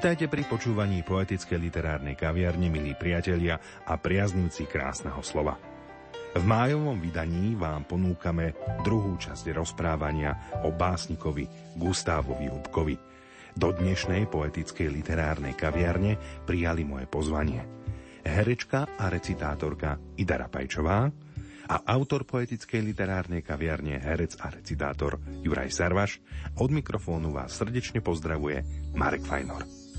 Vítajte pri počúvaní poetickej literárnej kaviarne, milí priatelia a priaznivci krásneho slova. V májovom vydaní vám ponúkame druhú časť rozprávania o básnikovi Gustávovi Hubkovi. Do dnešnej poetickej literárnej kaviarne prijali moje pozvanie. Herečka a recitátorka Ida Rapajčová a autor poetickej literárnej kaviarne, herec a recitátor Juraj Sarvaš. Od mikrofónu vás srdečne pozdravuje Marek Fajnor.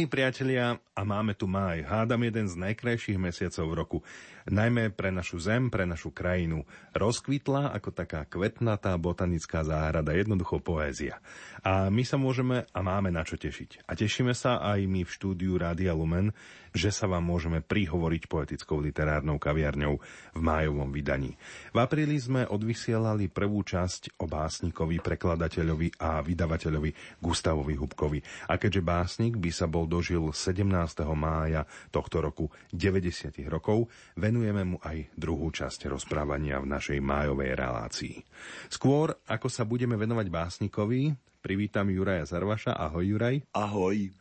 Milí priatelia, a máme tu máj, hádam jeden z najkrajších mesiacov v roku najmä pre našu zem, pre našu krajinu. Rozkvitla ako taká kvetnatá botanická záhrada, jednoducho poézia. A my sa môžeme a máme na čo tešiť. A tešíme sa aj my v štúdiu Rádia Lumen, že sa vám môžeme prihovoriť poetickou literárnou kaviarňou v májovom vydaní. V apríli sme odvysielali prvú časť o básnikovi, prekladateľovi a vydavateľovi Gustavovi Hubkovi. A keďže básnik by sa bol dožil 17. mája tohto roku 90 rokov, venujeme mu aj druhú časť rozprávania v našej májovej relácii. Skôr, ako sa budeme venovať básnikovi, privítam Juraja Zarvaša. Ahoj Juraj. Ahoj.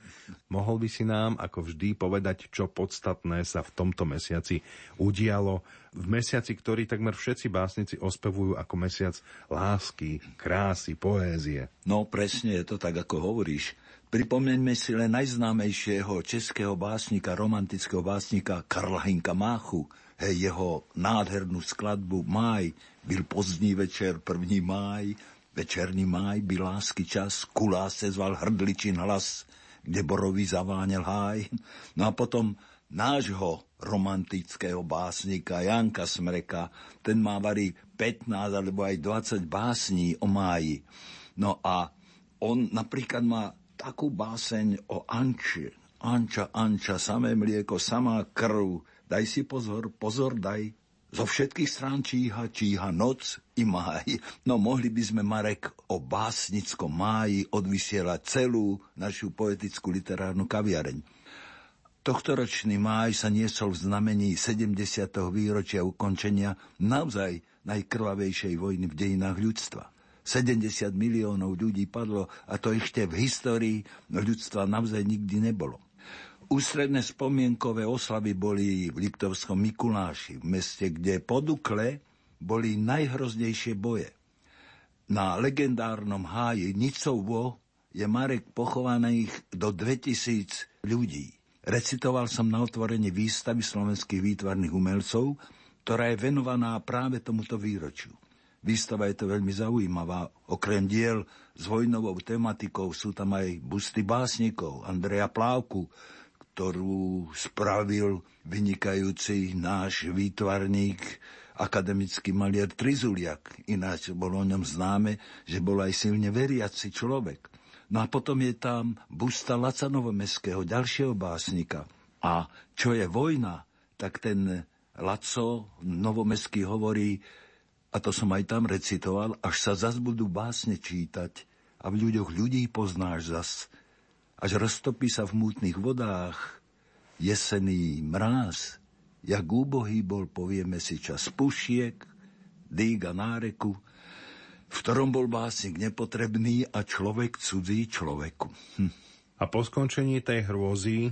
Mohol by si nám, ako vždy, povedať, čo podstatné sa v tomto mesiaci udialo, v mesiaci, ktorý takmer všetci básnici ospevujú ako mesiac lásky, krásy, poézie. No presne je to tak, ako hovoríš. Pripomeňme si len najznámejšieho českého básnika, romantického básnika Karla Hinka Máchu, hej, jeho nádhernú skladbu Máj, byl pozdní večer, první máj, večerný máj, byl lásky čas, kulá se zval hrdličin hlas, kde borový zaváněl háj. No a potom nášho romantického básnika Janka Smreka, ten má varí 15 alebo aj 20 básní o máji. No a on napríklad má takú báseň o Anči. Anča, Anča, samé mlieko, samá krv. Daj si pozor, pozor daj. Zo všetkých strán číha, číha noc i máj. No mohli by sme, Marek, o básnickom máji odvysielať celú našu poetickú literárnu kaviareň. Tohtoročný máj sa niesol v znamení 70. výročia ukončenia naozaj najkrvavejšej vojny v dejinách ľudstva. 70 miliónov ľudí padlo a to ešte v histórii ľudstva naozaj nikdy nebolo. Ústredné spomienkové oslavy boli v Liptovskom Mikuláši, v meste, kde po Dukle boli najhroznejšie boje. Na legendárnom háji Nicovo je Marek pochovaných do 2000 ľudí. Recitoval som na otvorenie výstavy slovenských výtvarných umelcov, ktorá je venovaná práve tomuto výročiu. Výstava je to veľmi zaujímavá. Okrem diel s vojnovou tematikou sú tam aj busty básnikov Andreja Plávku, ktorú spravil vynikajúci náš výtvarník, akademický maliar Trizuliak. Ináč bolo o ňom známe, že bol aj silne veriaci človek. No a potom je tam busta Laca Novomeského, ďalšieho básnika. A čo je vojna, tak ten Laco Novomeský hovorí, a to som aj tam recitoval, až sa zas budú básne čítať a v ľuďoch ľudí poznáš zas, až roztopí sa v mútnych vodách jesený mráz, jak úbohý bol, povieme si, čas pušiek, dýga náreku, v ktorom bol básnik nepotrebný a človek cudzí človeku. Hm. A po skončení tej hrôzy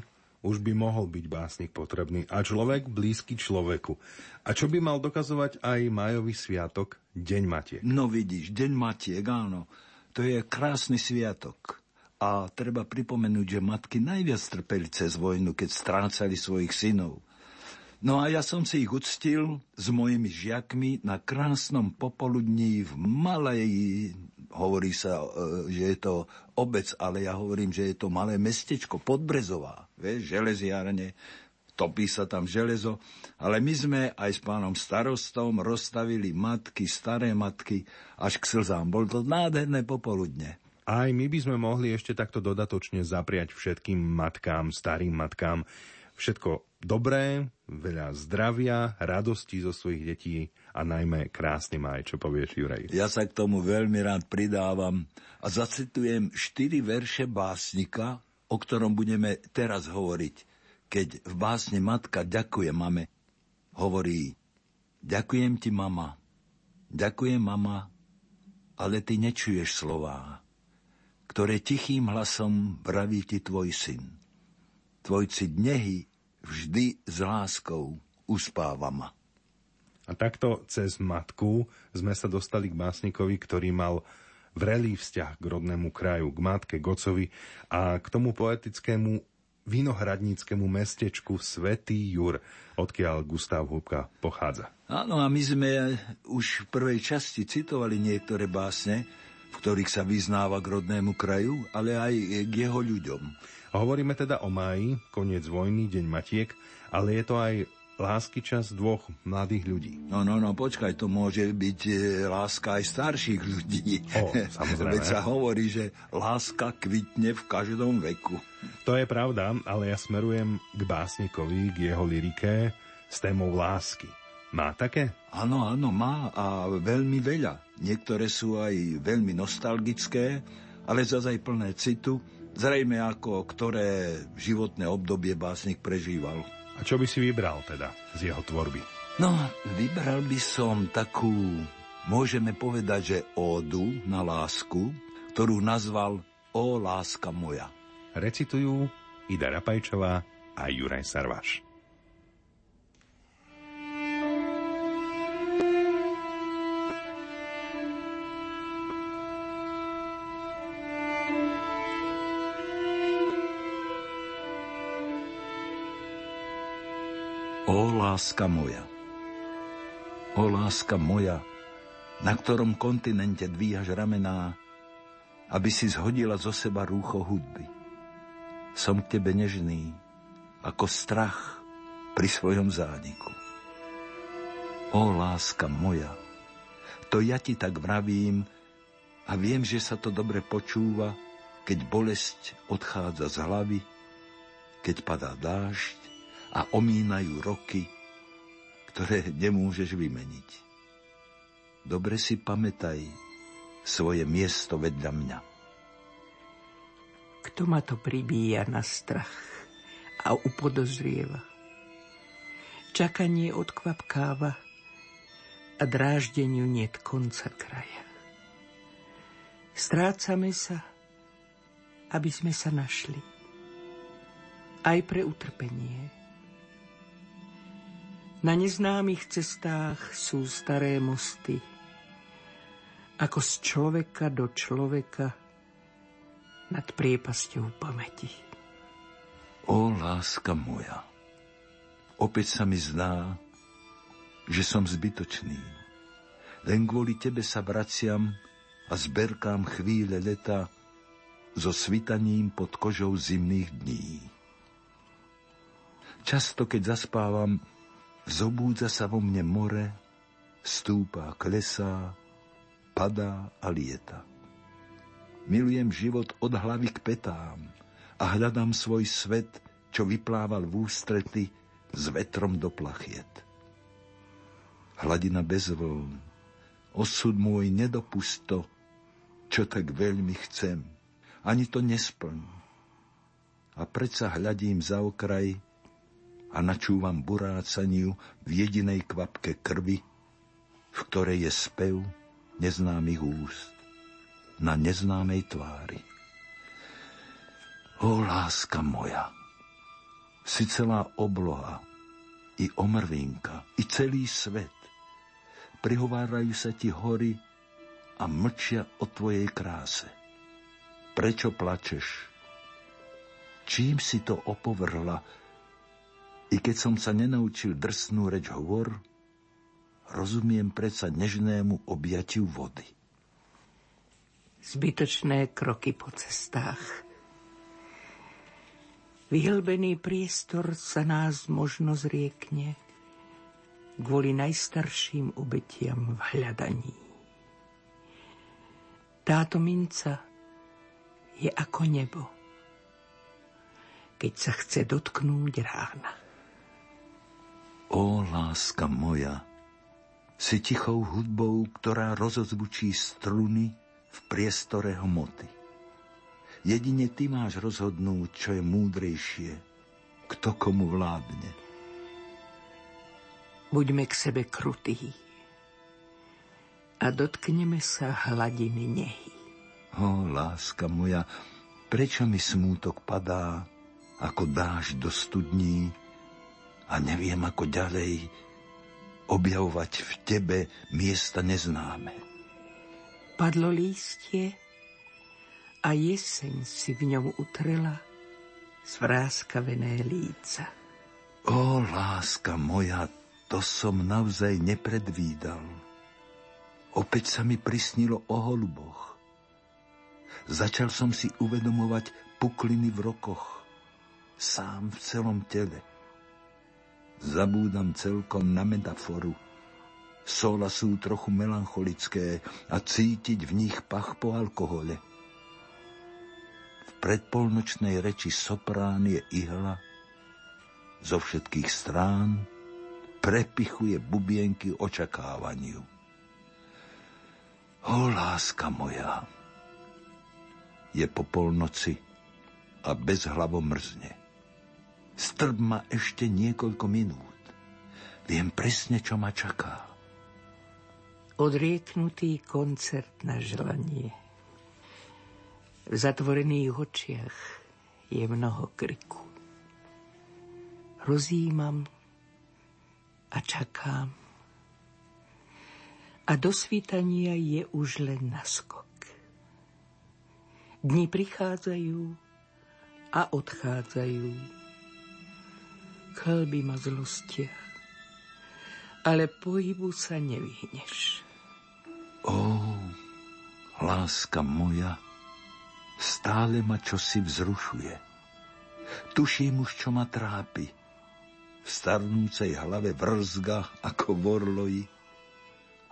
už by mohol byť básnik potrebný a človek blízky človeku. A čo by mal dokazovať aj majový sviatok, Deň Matiek? No vidíš, Deň Matiek, áno. To je krásny sviatok. A treba pripomenúť, že matky najviac trpeli cez vojnu, keď strácali svojich synov. No a ja som si ich uctil s mojimi žiakmi na krásnom popoludní v malej, hovorí sa, e, že je to obec, ale ja hovorím, že je to malé mestečko, Podbrezová, vieš, železiárne, topí sa tam železo, ale my sme aj s pánom starostom rozstavili matky, staré matky, až k slzám. Bol to nádherné popoludne. Aj my by sme mohli ešte takto dodatočne zapriať všetkým matkám, starým matkám, všetko dobré, veľa zdravia, radosti zo svojich detí a najmä krásny maj, čo povieš Juraj. Ja sa k tomu veľmi rád pridávam a zacitujem štyri verše básnika, o ktorom budeme teraz hovoriť. Keď v básne Matka ďakuje mame, hovorí Ďakujem ti, mama, ďakujem, mama, ale ty nečuješ slová, ktoré tichým hlasom vraví ti tvoj syn. Tvojci dnehy vždy s láskou uspávam. A takto cez matku sme sa dostali k básnikovi, ktorý mal vrelý vzťah k rodnému kraju, k matke Gocovi a k tomu poetickému vinohradníckému mestečku Svetý Jur, odkiaľ Gustav Hubka pochádza. Áno, a my sme už v prvej časti citovali niektoré básne, v ktorých sa vyznáva k rodnému kraju, ale aj k jeho ľuďom. Hovoríme teda o máji, koniec vojny, deň matiek, ale je to aj lásky čas dvoch mladých ľudí. No, no, no, počkaj, to môže byť e, láska aj starších ľudí. O, samozrejme. Veď sa hovorí, že láska kvitne v každom veku. To je pravda, ale ja smerujem k básnikovi, k jeho lyrike s témou lásky. Má také? Áno, áno, má a veľmi veľa. Niektoré sú aj veľmi nostalgické, ale zase aj plné citu, zrejme ako ktoré životné obdobie básnik prežíval. A čo by si vybral teda z jeho tvorby? No, vybral by som takú, môžeme povedať, že ódu na lásku, ktorú nazval O láska moja. Recitujú Ida Rapajčová a Juraj Sarvaš. Láska moja. O láska moja, na ktorom kontinente dvíhaš ramená, aby si zhodila zo seba rúcho hudby. Som k tebe nežný, ako strach pri svojom zániku. O láska moja, to ja ti tak vravím a viem, že sa to dobre počúva, keď bolesť odchádza z hlavy, keď padá dážď a omínajú roky ktoré nemôžeš vymeniť. Dobre si pamätaj svoje miesto vedľa mňa. Kto ma to pribíja na strach a upodozrieva? Čakanie odkvapkáva a dráždeniu niet konca kraja. Strácame sa, aby sme sa našli. Aj pre utrpenie na neznámych cestách sú staré mosty, ako z človeka do človeka nad priepasťou pamäti. O láska moja, opäť sa mi zdá, že som zbytočný. Len kvôli tebe sa vraciam a zberkám chvíle leta so svitaním pod kožou zimných dní. Často, keď zaspávam, Zobúdza sa vo mne more, stúpa, klesá, padá a lieta. Milujem život od hlavy k petám a hľadám svoj svet, čo vyplával v ústrety s vetrom do plachiet. Hladina bez vln, osud môj nedopusto, čo tak veľmi chcem, ani to nesplň. A predsa hľadím za okraj, a načúvam burácaniu v jedinej kvapke krvi, v ktorej je spev neznámych úst na neznámej tvári. O láska moja, si celá obloha, i omrvinka, i celý svet. Prihovárajú sa ti hory a mlčia o tvojej kráse. Prečo plačeš? Čím si to opovrhla, i keď som sa nenaučil drsnú reč hovor, rozumiem predsa nežnému objatiu vody. Zbytočné kroky po cestách. Vyhlbený priestor sa nás možno zriekne kvôli najstarším obetiam v hľadaní. Táto minca je ako nebo, keď sa chce dotknúť rána. O láska moja, si tichou hudbou, ktorá rozozvučí struny v priestore hmoty. Jedine ty máš rozhodnúť, čo je múdrejšie, kto komu vládne. Buďme k sebe krutí a dotkneme sa hladiny nehy. O, láska moja, prečo mi smútok padá, ako dáš do studní, a neviem ako ďalej objavovať v tebe miesta neznáme. Padlo lístie a jeseň si v ňom utrela zvráskavené líca. O, láska moja, to som naozaj nepredvídal. Opäť sa mi prisnilo o holuboch. Začal som si uvedomovať pukliny v rokoch sám v celom tele. Zabúdam celkom na metaforu. Sola sú trochu melancholické a cítiť v nich pach po alkohole. V predpolnočnej reči soprán je ihla zo všetkých strán prepichuje bubienky očakávaniu. O, láska moja, je po polnoci a bez hlavo mrzne. Strb ma ešte niekoľko minút. Viem presne, čo ma čaká. Odrieknutý koncert na želanie. V zatvorených očiach je mnoho kriku. Rozímam a čakám. A do svítania je už len naskok. Dni prichádzajú a odchádzajú. Chlby ma zlostia, ale pohybu sa nevyhneš. Ó, láska moja, stále ma čosi vzrušuje. Tuším už, čo ma trápi – v starnúcej hlave vrzga ako vorloji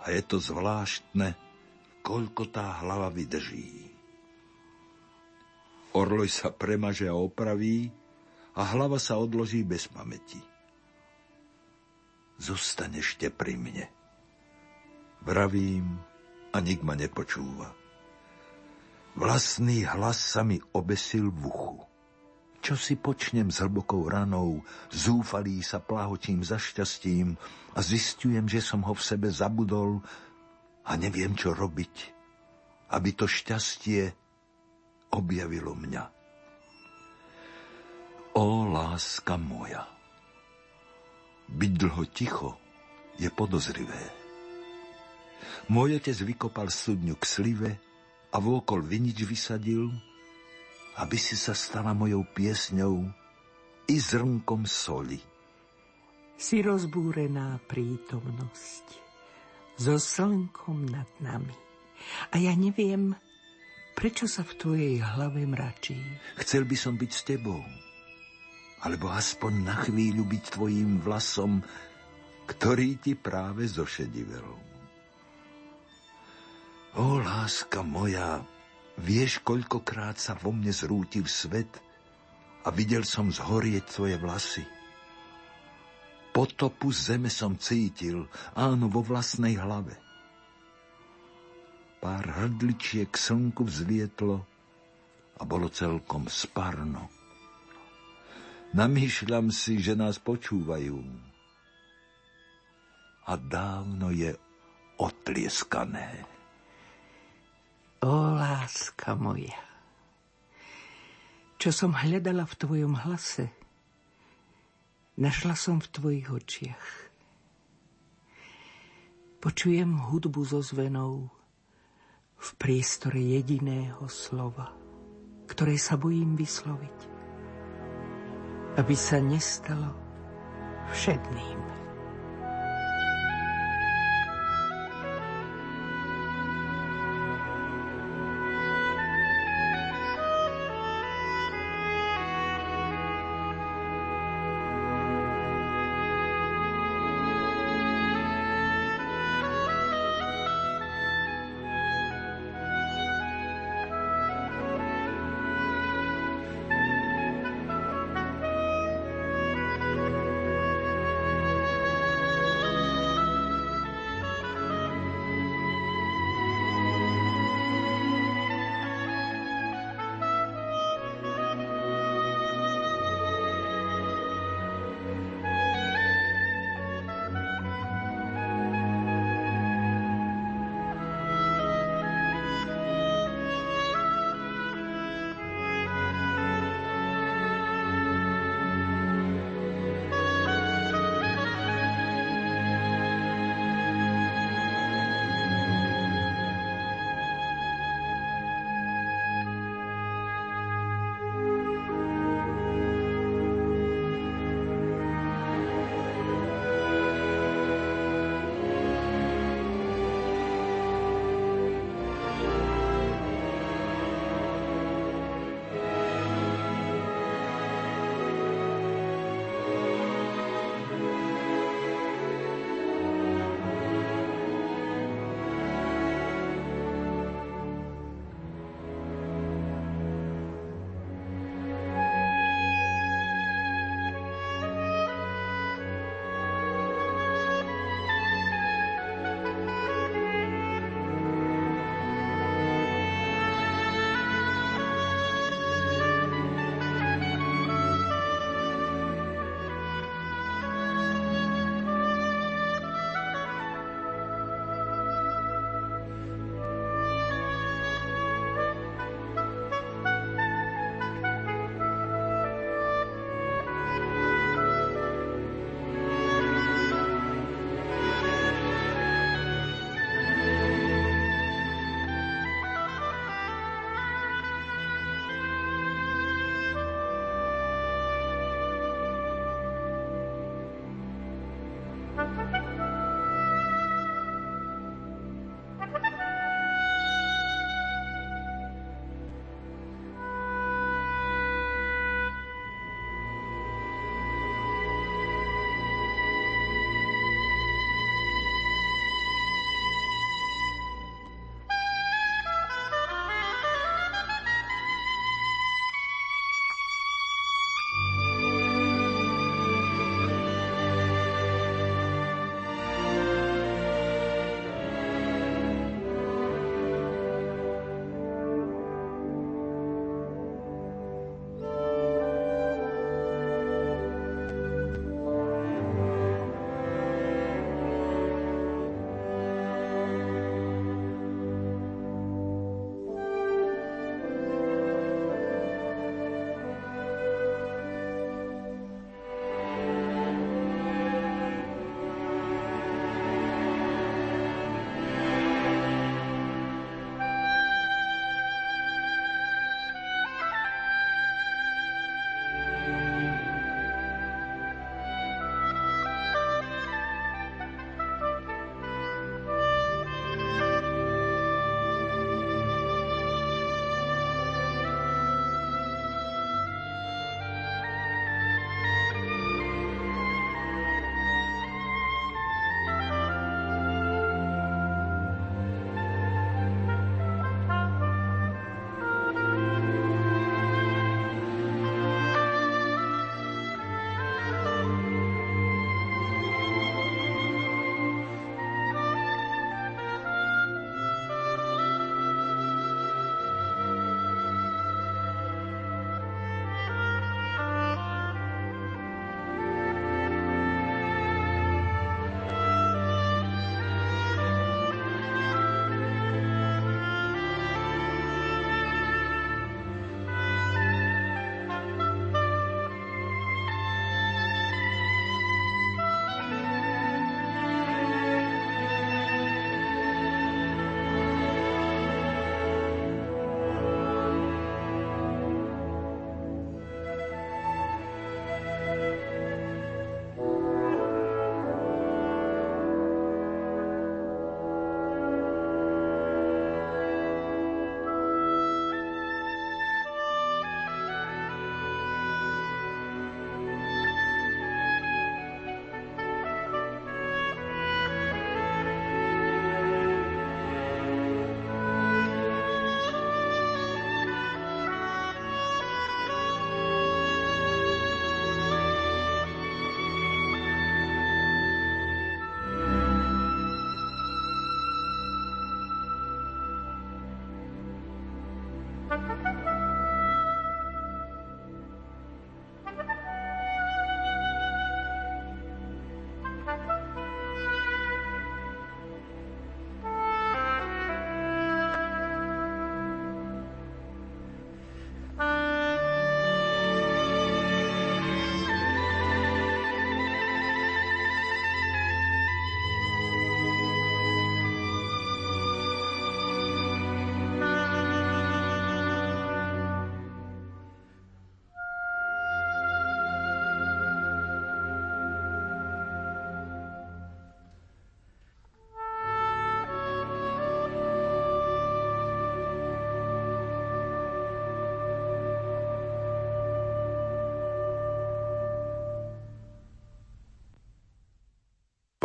a je to zvláštne, koľko tá hlava vydrží. Orloj sa premaže a opraví a hlava sa odloží bez pamäti. Zostane ešte pri mne. Vravím a nik ma nepočúva. Vlastný hlas sa mi obesil v uchu. Čo si počnem s hlbokou ranou, zúfalý sa plahotím za šťastím a zistujem, že som ho v sebe zabudol a neviem, čo robiť, aby to šťastie objavilo mňa. O láska moja, byť dlho ticho je podozrivé. Môj otec vykopal studňu k slive a vôkol vinič vysadil aby si sa stala mojou piesňou i zrnkom soli. Si rozbúrená prítomnosť so slnkom nad nami. A ja neviem, prečo sa v tvojej hlave mračí. Chcel by som byť s tebou, alebo aspoň na chvíľu byť tvojim vlasom, ktorý ti práve zošedivel. O, láska moja, Vieš, koľkokrát sa vo mne zrútil svet a videl som zhorieť tvoje vlasy. Potopu zeme som cítil, áno, vo vlastnej hlave. Pár hrdličiek slnku vzlietlo a bolo celkom sparno. Namýšľam si, že nás počúvajú. A dávno je otlieskané. O láska moja, čo som hľadala v tvojom hlase, našla som v tvojich očiach. Počujem hudbu so zvenou v priestore jediného slova, ktoré sa bojím vysloviť, aby sa nestalo všetným.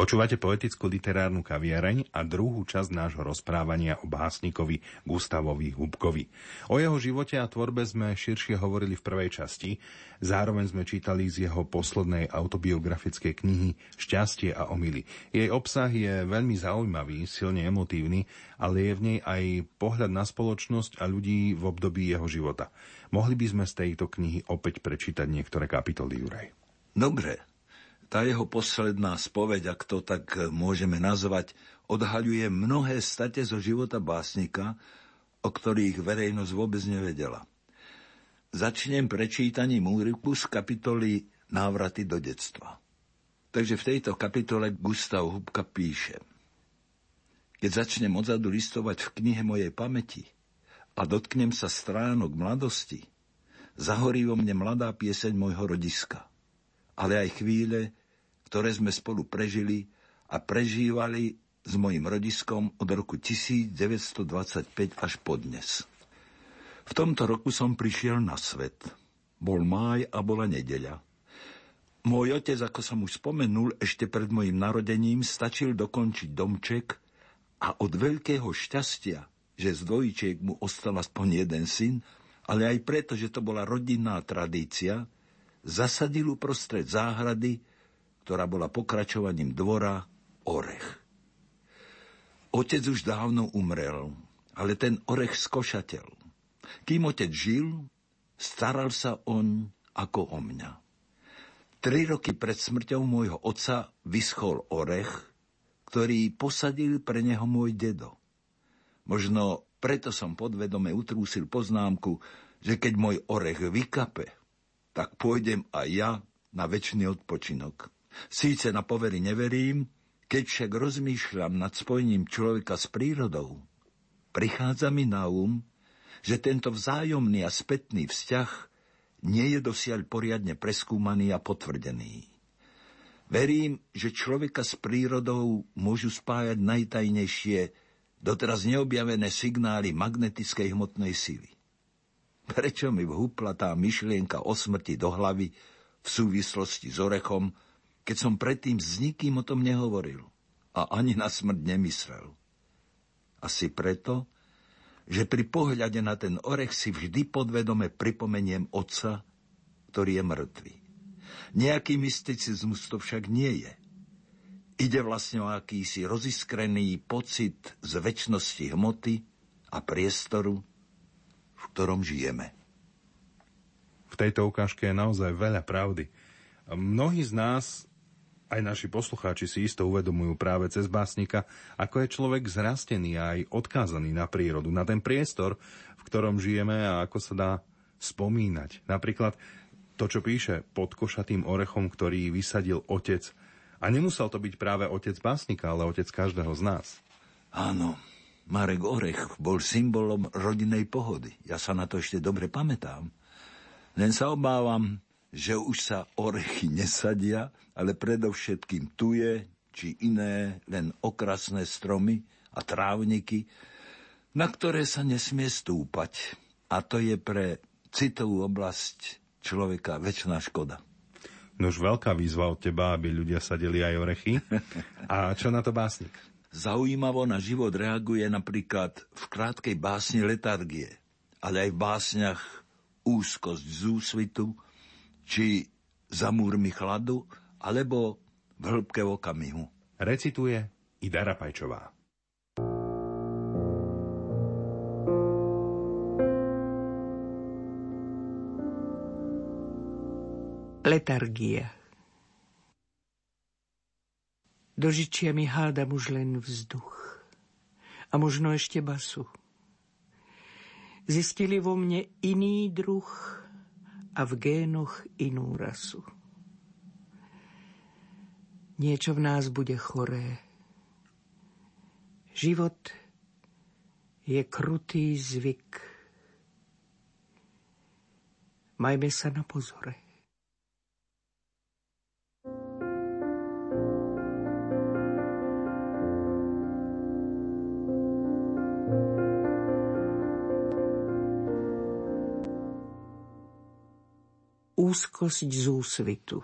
Počúvate poetickú literárnu kaviareň a druhú časť nášho rozprávania o básnikovi Gustavovi Hubkovi. O jeho živote a tvorbe sme širšie hovorili v prvej časti, zároveň sme čítali z jeho poslednej autobiografickej knihy Šťastie a omily. Jej obsah je veľmi zaujímavý, silne emotívny, ale je v nej aj pohľad na spoločnosť a ľudí v období jeho života. Mohli by sme z tejto knihy opäť prečítať niektoré kapitoly, Juraj. Dobre, tá jeho posledná spoveď, ak to tak môžeme nazvať, odhaľuje mnohé state zo života básnika, o ktorých verejnosť vôbec nevedela. Začnem prečítaním úryvku z kapitoly Návraty do detstva. Takže v tejto kapitole Gustav Hubka píše Keď začnem odzadu listovať v knihe mojej pamäti a dotknem sa stránok mladosti, zahorí vo mne mladá pieseň môjho rodiska, ale aj chvíle, ktoré sme spolu prežili a prežívali s mojim rodiskom od roku 1925 až po dnes. V tomto roku som prišiel na svet. Bol máj a bola nedeľa. Môj otec, ako som už spomenul, ešte pred mojim narodením stačil dokončiť domček a od veľkého šťastia, že z dvojčiek mu ostal aspoň jeden syn, ale aj preto, že to bola rodinná tradícia, zasadil uprostred záhrady ktorá bola pokračovaním dvora orech. Otec už dávno umrel, ale ten orech skošateľ. Kým otec žil, staral sa on ako o mňa. Tri roky pred smrťou môjho otca vyschol orech, ktorý posadil pre neho môj dedo. Možno preto som podvedome utrúsil poznámku, že keď môj orech vykape, tak pôjdem aj ja na väčší odpočinok. Síce na povery neverím, keď však rozmýšľam nad spojením človeka s prírodou, prichádza mi na um, že tento vzájomný a spätný vzťah nie je dosiaľ poriadne preskúmaný a potvrdený. Verím, že človeka s prírodou môžu spájať najtajnejšie, doteraz neobjavené signály magnetickej hmotnej sily. Prečo mi vhúpla tá myšlienka o smrti do hlavy v súvislosti s orechom, keď som predtým s nikým o tom nehovoril a ani na smrť nemyslel. Asi preto, že pri pohľade na ten orech si vždy podvedome pripomeniem otca, ktorý je mŕtvý. Nejaký mysticizmus to však nie je. Ide vlastne o akýsi roziskrený pocit z väčšnosti hmoty a priestoru, v ktorom žijeme. V tejto ukážke je naozaj veľa pravdy. Mnohí z nás aj naši poslucháči si isto uvedomujú práve cez básnika, ako je človek zrastený a aj odkázaný na prírodu, na ten priestor, v ktorom žijeme a ako sa dá spomínať. Napríklad to, čo píše pod košatým orechom, ktorý vysadil otec. A nemusel to byť práve otec básnika, ale otec každého z nás. Áno, Marek Orech bol symbolom rodinej pohody. Ja sa na to ešte dobre pamätám. Len sa obávam, že už sa orechy nesadia, ale predovšetkým tuje či iné len okrasné stromy a trávniky, na ktoré sa nesmie stúpať. A to je pre citovú oblasť človeka väčšiná škoda. už veľká výzva od teba, aby ľudia sadili aj orechy. A čo na to básnik? Zaujímavo na život reaguje napríklad v krátkej básni letargie, ale aj v básniach úzkosť z úsvitu, či za múrmi chladu, alebo v hĺbke okamihu. Recituje Ida Rapajčová. Letargia Do žičia mi hádam už len vzduch a možno ešte basu. Zistili vo mne iný druh a v génoch inú rasu. Niečo v nás bude choré. Život je krutý zvyk. Majme sa na pozore. Úzkosť z úsvitu.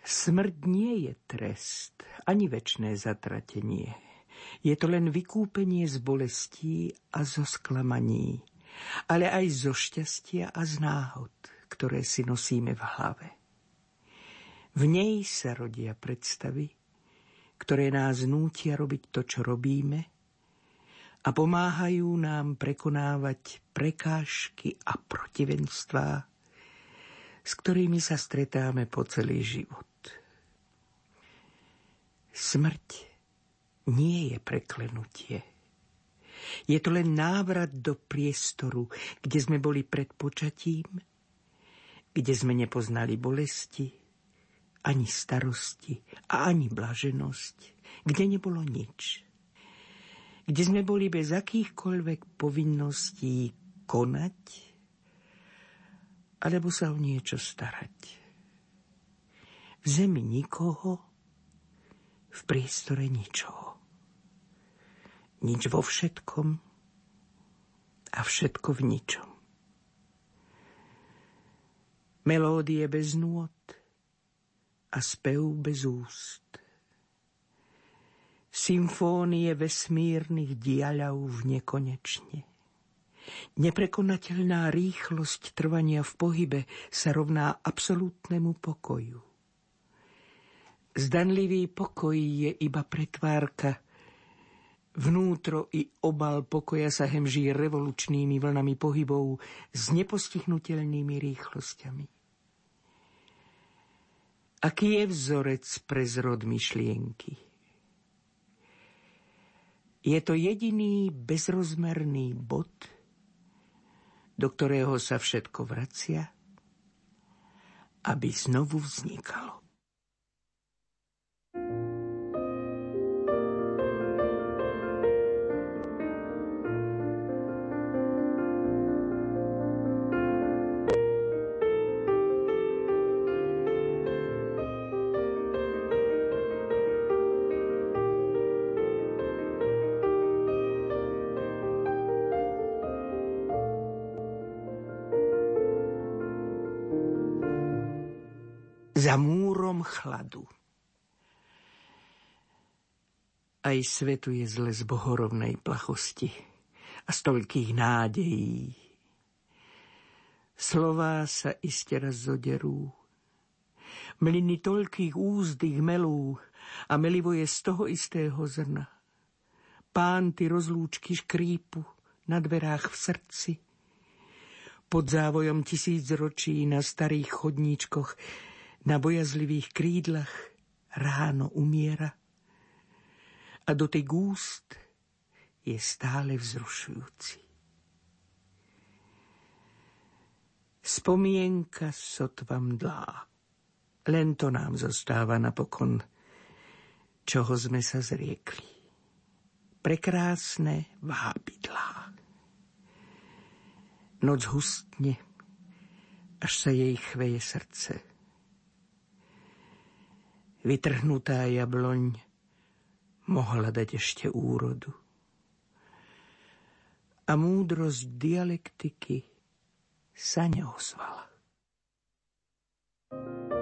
Smrť nie je trest, ani väčšné zatratenie. Je to len vykúpenie z bolestí a zo sklamaní, ale aj zo šťastia a z náhod, ktoré si nosíme v hlave. V nej sa rodia predstavy, ktoré nás nútia robiť to, čo robíme a pomáhajú nám prekonávať prekážky a protivenstvá, s ktorými sa stretáme po celý život. Smrť nie je preklenutie. Je to len návrat do priestoru, kde sme boli pred počatím, kde sme nepoznali bolesti, ani starosti a ani blaženosť, kde nebolo nič. Kde sme boli bez akýchkoľvek povinností konať alebo sa o niečo starať. V zemi nikoho, v priestore ničoho. Nič vo všetkom a všetko v ničom. Melódie bez nôd a spev bez úst. Symfónie vesmírnych diaľov v nekonečne. Neprekonateľná rýchlosť trvania v pohybe sa rovná absolútnemu pokoju. Zdanlivý pokoj je iba pretvárka. Vnútro i obal pokoja sa hemží revolučnými vlnami pohybov s nepostihnutelnými rýchlosťami. Aký je vzorec pre zrod myšlienky? Je to jediný bezrozmerný bod, do ktorého sa všetko vracia, aby znovu vznikalo. za múrom chladu. Aj svetu je zle z bohorovnej plachosti a stolkých nádejí. Slová sa iste raz zoderú, mliny toľkých úzdych melú a melivo je z toho istého zrna. Pánty rozlúčky škrípu na dverách v srdci. Pod závojom tisíc ročí na starých chodníčkoch na bojazlivých krídlach ráno umiera a do tej gúst je stále vzrušujúci. Spomienka sotva mdlá. Len to nám zostáva napokon, čoho sme sa zriekli. Prekrásne vábidlá. Noc hustne, až sa jej chveje srdce – Vytrhnutá jabloň mohla dať ešte úrodu. A múdrosť dialektiky sa neozvala. hĺbke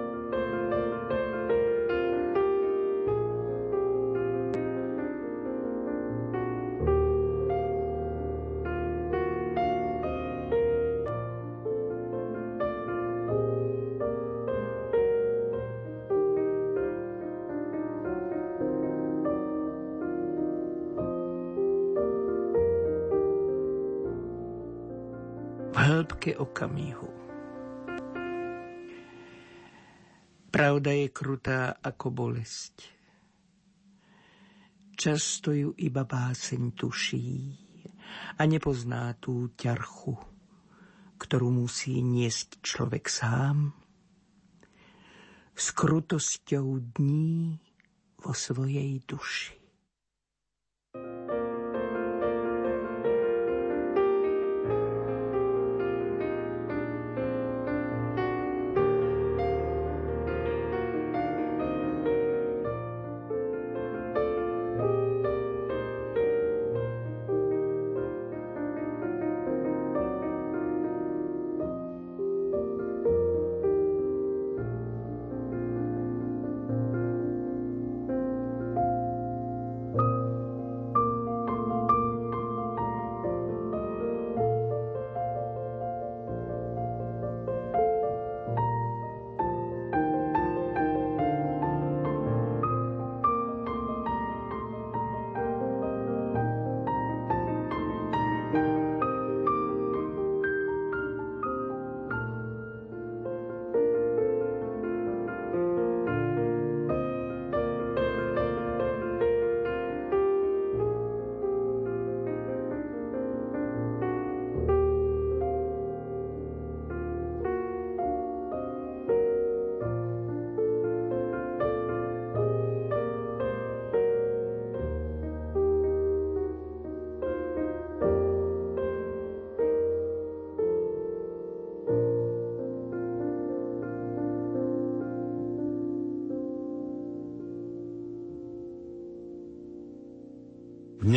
okamihu. Pravda je krutá ako bolesť. Často ju iba báseň tuší a nepozná tú ťarchu, ktorú musí niesť človek sám s krutosťou dní vo svojej duši.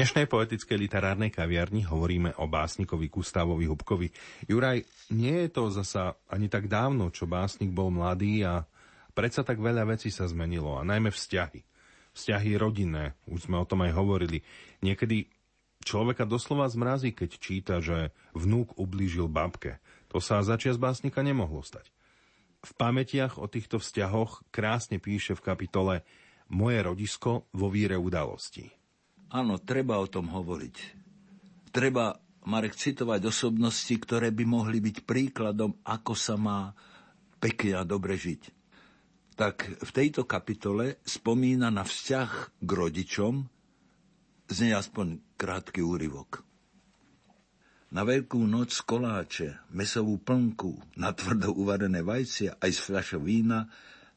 Dnešnej poetickej literárnej kaviarni hovoríme o básnikovi Gustavovi Hubkovi. Juraj, nie je to zasa ani tak dávno, čo básnik bol mladý a predsa tak veľa vecí sa zmenilo, a najmä vzťahy. Vzťahy rodinné, už sme o tom aj hovorili. Niekedy človeka doslova zmrazí, keď číta, že vnúk ublížil babke. To sa začias básnika nemohlo stať. V pamätiach o týchto vzťahoch krásne píše v kapitole Moje rodisko vo víre udalostí. Áno, treba o tom hovoriť. Treba, Marek, citovať osobnosti, ktoré by mohli byť príkladom, ako sa má pekne a dobre žiť. Tak v tejto kapitole spomína na vzťah k rodičom, z aspoň krátky úryvok. Na veľkú noc koláče, mesovú plnku, na tvrdo uvarené vajcia aj z fľaša vína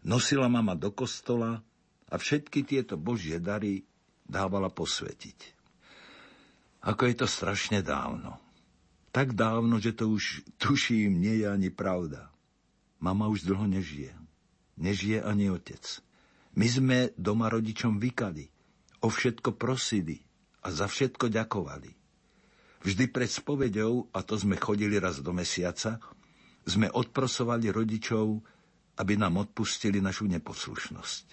nosila mama do kostola a všetky tieto božie dary dávala posvetiť. Ako je to strašne dávno. Tak dávno, že to už tuším, nie je ani pravda. Mama už dlho nežije. Nežije ani otec. My sme doma rodičom vykali, o všetko prosili a za všetko ďakovali. Vždy pred spovedou, a to sme chodili raz do mesiaca, sme odprosovali rodičov, aby nám odpustili našu neposlušnosť.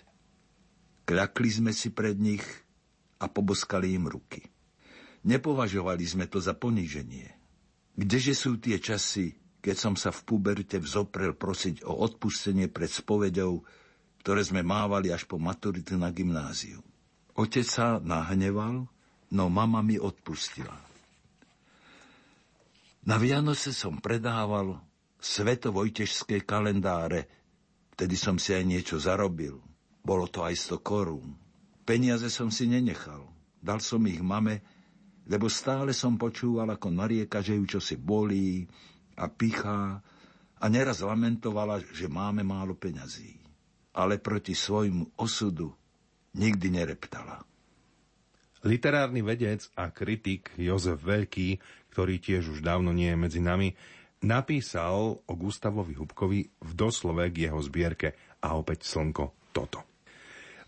Kľakli sme si pred nich a poboskali im ruky. Nepovažovali sme to za poníženie. Kdeže sú tie časy, keď som sa v puberte vzoprel prosiť o odpustenie pred spovedou, ktoré sme mávali až po maturitu na gymnáziu. Otec sa nahneval, no mama mi odpustila. Na Vianoce som predával svetovojtežské kalendáre, vtedy som si aj niečo zarobil. Bolo to aj 100 korún. Peniaze som si nenechal. Dal som ich mame, lebo stále som počúval, ako narieka, že ju čosi bolí a pichá a neraz lamentovala, že máme málo peňazí. Ale proti svojmu osudu nikdy nereptala. Literárny vedec a kritik Jozef Veľký, ktorý tiež už dávno nie je medzi nami, napísal o Gustavovi Hubkovi v doslove k jeho zbierke a opäť slnko toto.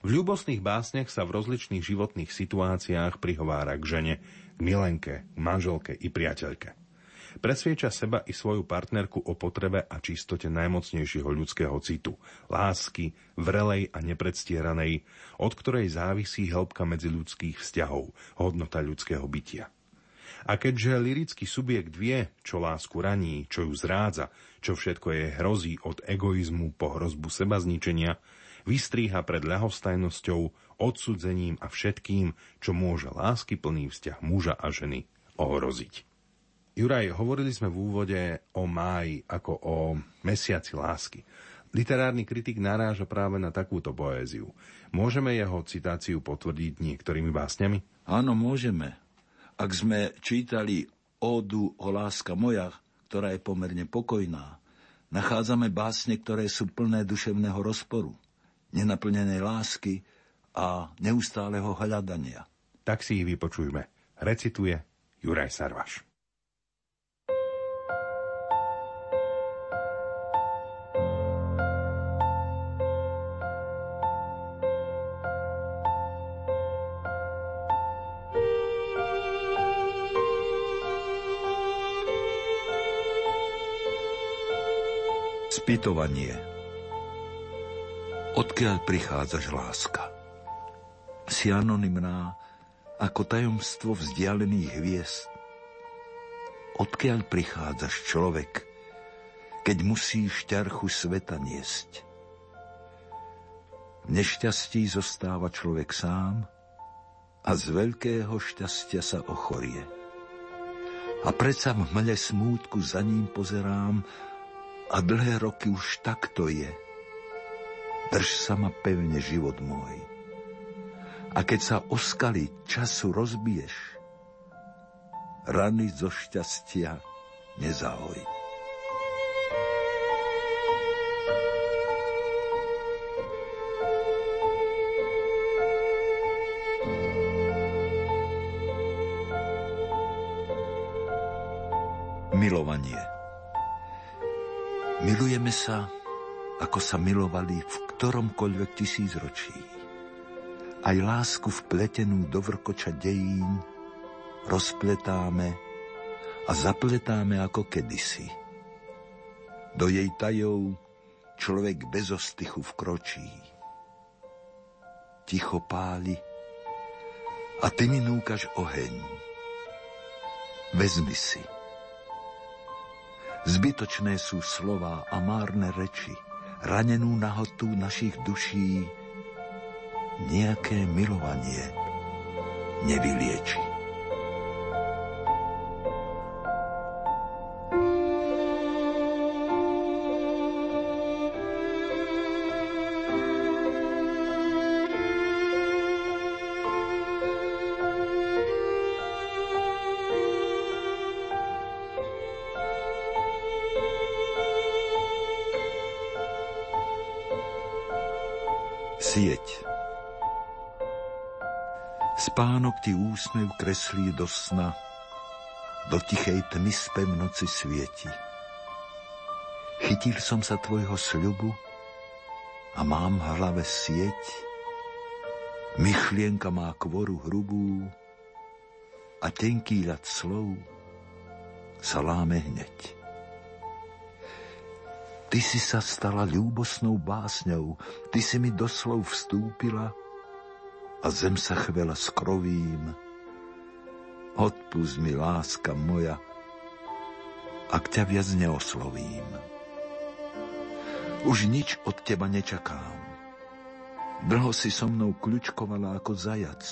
V ľubosných básniach sa v rozličných životných situáciách prihovára k žene, k milenke, k manželke i priateľke. Presvieča seba i svoju partnerku o potrebe a čistote najmocnejšieho ľudského citu, lásky, vrelej a nepredstieranej, od ktorej závisí hĺbka ľudských vzťahov, hodnota ľudského bytia. A keďže lirický subjekt vie, čo lásku raní, čo ju zrádza, čo všetko je hrozí od egoizmu po hrozbu seba zničenia, vystríha pred ľahostajnosťou, odsudzením a všetkým, čo môže lásky plný vzťah muža a ženy ohroziť. Juraj, hovorili sme v úvode o máji ako o mesiaci lásky. Literárny kritik naráža práve na takúto poéziu. Môžeme jeho citáciu potvrdiť niektorými básňami? Áno, môžeme. Ak sme čítali ódu o láska moja, ktorá je pomerne pokojná, nachádzame básne, ktoré sú plné duševného rozporu nenaplnenej lásky a neustáleho hľadania. Tak si ich vypočujme. Recituje Juraj Sarvaš. Spytovanie Odkiaľ prichádzaš, láska? Si anonymná ako tajomstvo vzdialených hviezd. Odkiaľ prichádzaš, človek, keď musíš ťarchu sveta niesť? V nešťastí zostáva človek sám a z veľkého šťastia sa ochorie. A predsa v hmle smútku za ním pozerám a dlhé roky už takto je – Drž sa ma pevne, život môj. A keď sa oskali času rozbiješ, rany zo šťastia nezahoj. Milovanie. Milujeme sa, ako sa milovali v ktoromkoľvek tisícročí. Aj lásku vpletenú do vrkoča dejín rozpletáme a zapletáme ako kedysi. Do jej tajov človek bez ostychu vkročí. Ticho páli a ty mi núkaš oheň. Vezmi si. Zbytočné sú slova a márne reči, ranenú nahotu našich duší, nejaké milovanie nevylieči. Ti úsmev kreslí do sna, do tichej tmy spev noci svieti. Chytil som sa tvojho sľubu a mám v hlave sieť. Myšlienka má kvoru hrubú a tenký ľad slov sa láme hneď. Ty si sa stala ľúbosnou básňou, ty si mi doslov vstúpila a zem sa chvela s krovím. Odpust mi, láska moja, ak ťa viac neoslovím. Už nič od teba nečakám. Dlho si so mnou kľučkovala ako zajac.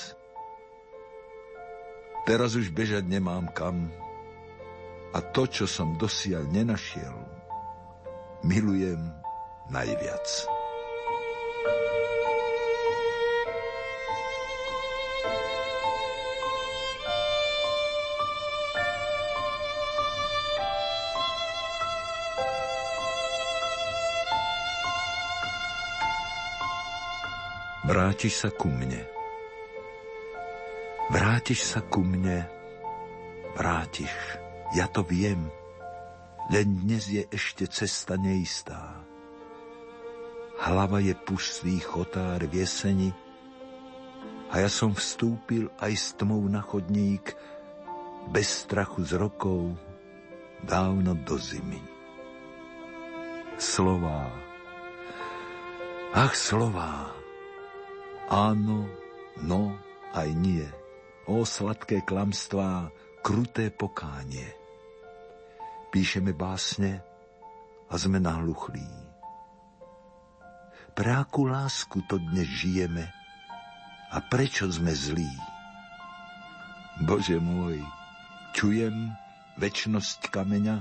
Teraz už bežať nemám kam. A to, čo som dosiaľ nenašiel, milujem najviac. Vrátiš sa ku mne. Vrátiš sa ku mne. Vrátiš. Ja to viem. Len dnes je ešte cesta neistá. Hlava je pustý chotár v jeseni a ja som vstúpil aj s tmou na chodník bez strachu z rokov dávno do zimy. Slová. Ach, slová Áno, no, aj nie. O sladké klamstvá, kruté pokánie. Píšeme básne a sme nahluchlí. Pre akú lásku to dnes žijeme a prečo sme zlí? Bože môj, čujem väčnosť kameňa,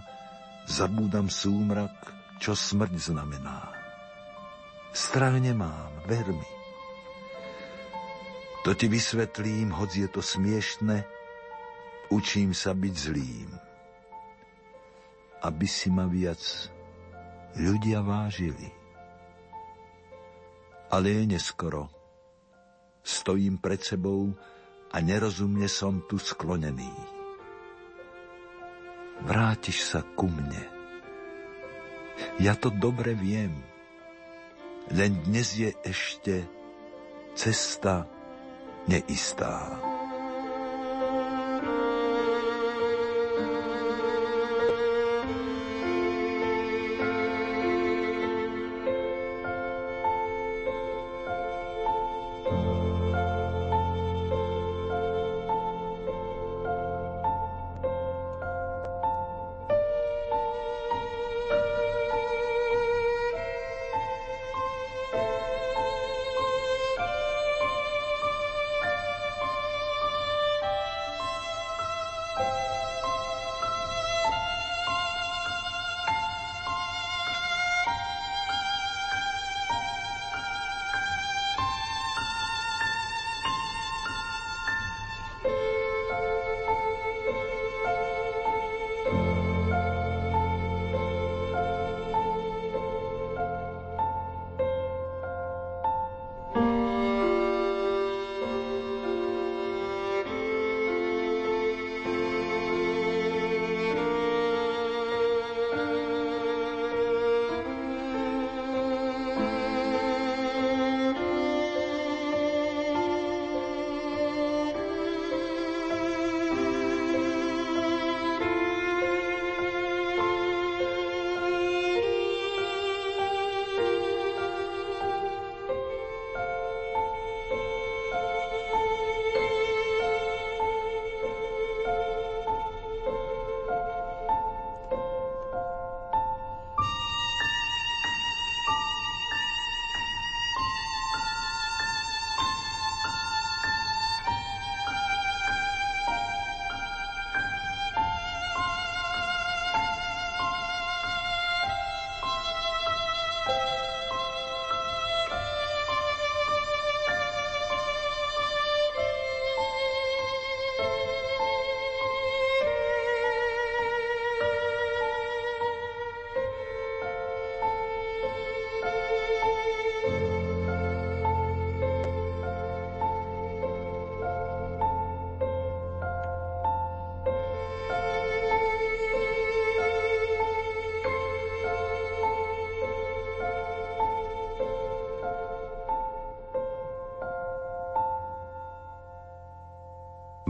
zabúdam súmrak, čo smrť znamená. Strach nemám, ver mi. To ti vysvetlím, hoď je to smiešne, učím sa byť zlým. Aby si ma viac ľudia vážili. Ale je neskoro. Stojím pred sebou a nerozumne som tu sklonený. Vrátiš sa ku mne. Ja to dobre viem. Len dnes je ešte cesta neistá.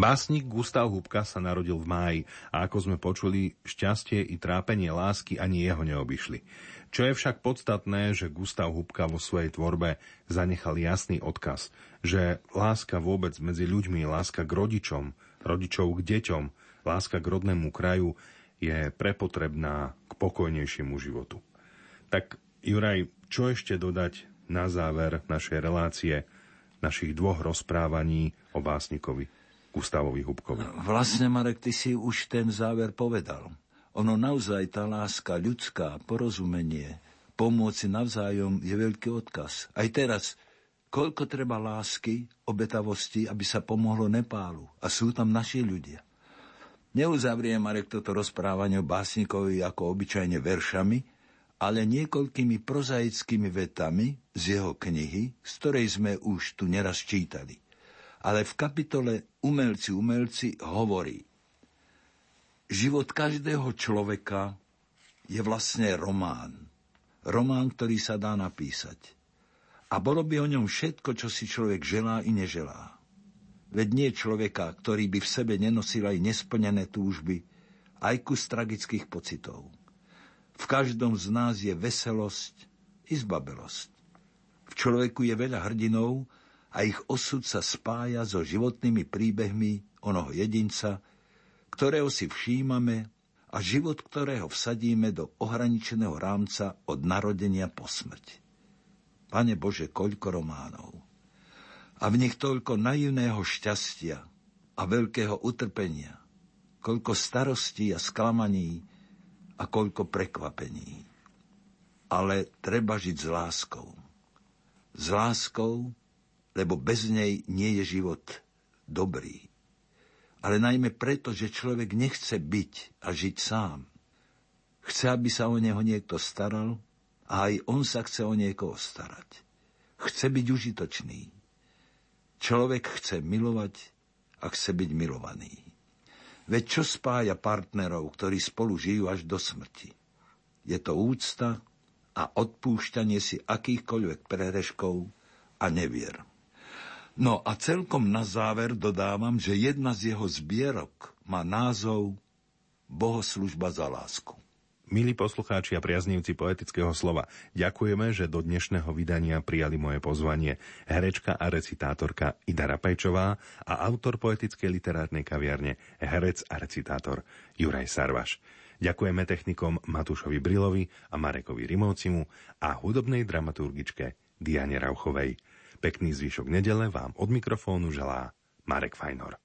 Básnik Gustav Hubka sa narodil v máji a ako sme počuli, šťastie i trápenie lásky ani jeho neobyšli. Čo je však podstatné, že Gustav Hubka vo svojej tvorbe zanechal jasný odkaz, že láska vôbec medzi ľuďmi, láska k rodičom, rodičov k deťom, láska k rodnému kraju je prepotrebná k pokojnejšiemu životu. Tak Juraj, čo ešte dodať na záver našej relácie, našich dvoch rozprávaní o básnikovi? Gustavovi Hubkovi. Vlastne, Marek, ty si už ten záver povedal. Ono naozaj, tá láska ľudská, porozumenie, pomôcť navzájom je veľký odkaz. Aj teraz, koľko treba lásky, obetavosti, aby sa pomohlo Nepálu. A sú tam naši ľudia. Neuzavriem, Marek, toto rozprávanie o básnikovi ako obyčajne veršami, ale niekoľkými prozaickými vetami z jeho knihy, z ktorej sme už tu neraz čítali ale v kapitole Umelci, umelci hovorí, život každého človeka je vlastne román. Román, ktorý sa dá napísať. A bolo by o ňom všetko, čo si človek želá i neželá. Veď nie človeka, ktorý by v sebe nenosil aj nesplnené túžby, aj kus tragických pocitov. V každom z nás je veselosť i zbabelosť. V človeku je veľa hrdinov, a ich osud sa spája so životnými príbehmi onoho jedinca, ktorého si všímame a život ktorého vsadíme do ohraničeného rámca od narodenia po smrť. Pane Bože, koľko románov. A v nich toľko naivného šťastia a veľkého utrpenia, koľko starostí a sklamaní a koľko prekvapení. Ale treba žiť s láskou. S láskou, lebo bez nej nie je život dobrý. Ale najmä preto, že človek nechce byť a žiť sám. Chce, aby sa o neho niekto staral a aj on sa chce o niekoho starať. Chce byť užitočný. Človek chce milovať a chce byť milovaný. Veď čo spája partnerov, ktorí spolu žijú až do smrti? Je to úcta a odpúšťanie si akýchkoľvek prerežkov a nevier. No a celkom na záver dodávam, že jedna z jeho zbierok má názov Bohoslužba za lásku. Milí poslucháči a priaznivci poetického slova, ďakujeme, že do dnešného vydania prijali moje pozvanie herečka a recitátorka Ida Rapajčová a autor poetickej literárnej kaviarne, herec a recitátor Juraj Sarvaš. Ďakujeme technikom Matúšovi Brilovi a Marekovi Rimovcimu a hudobnej dramaturgičke Diane Rauchovej. Pekný zvyšok nedele vám od mikrofónu želá Marek Fajnor.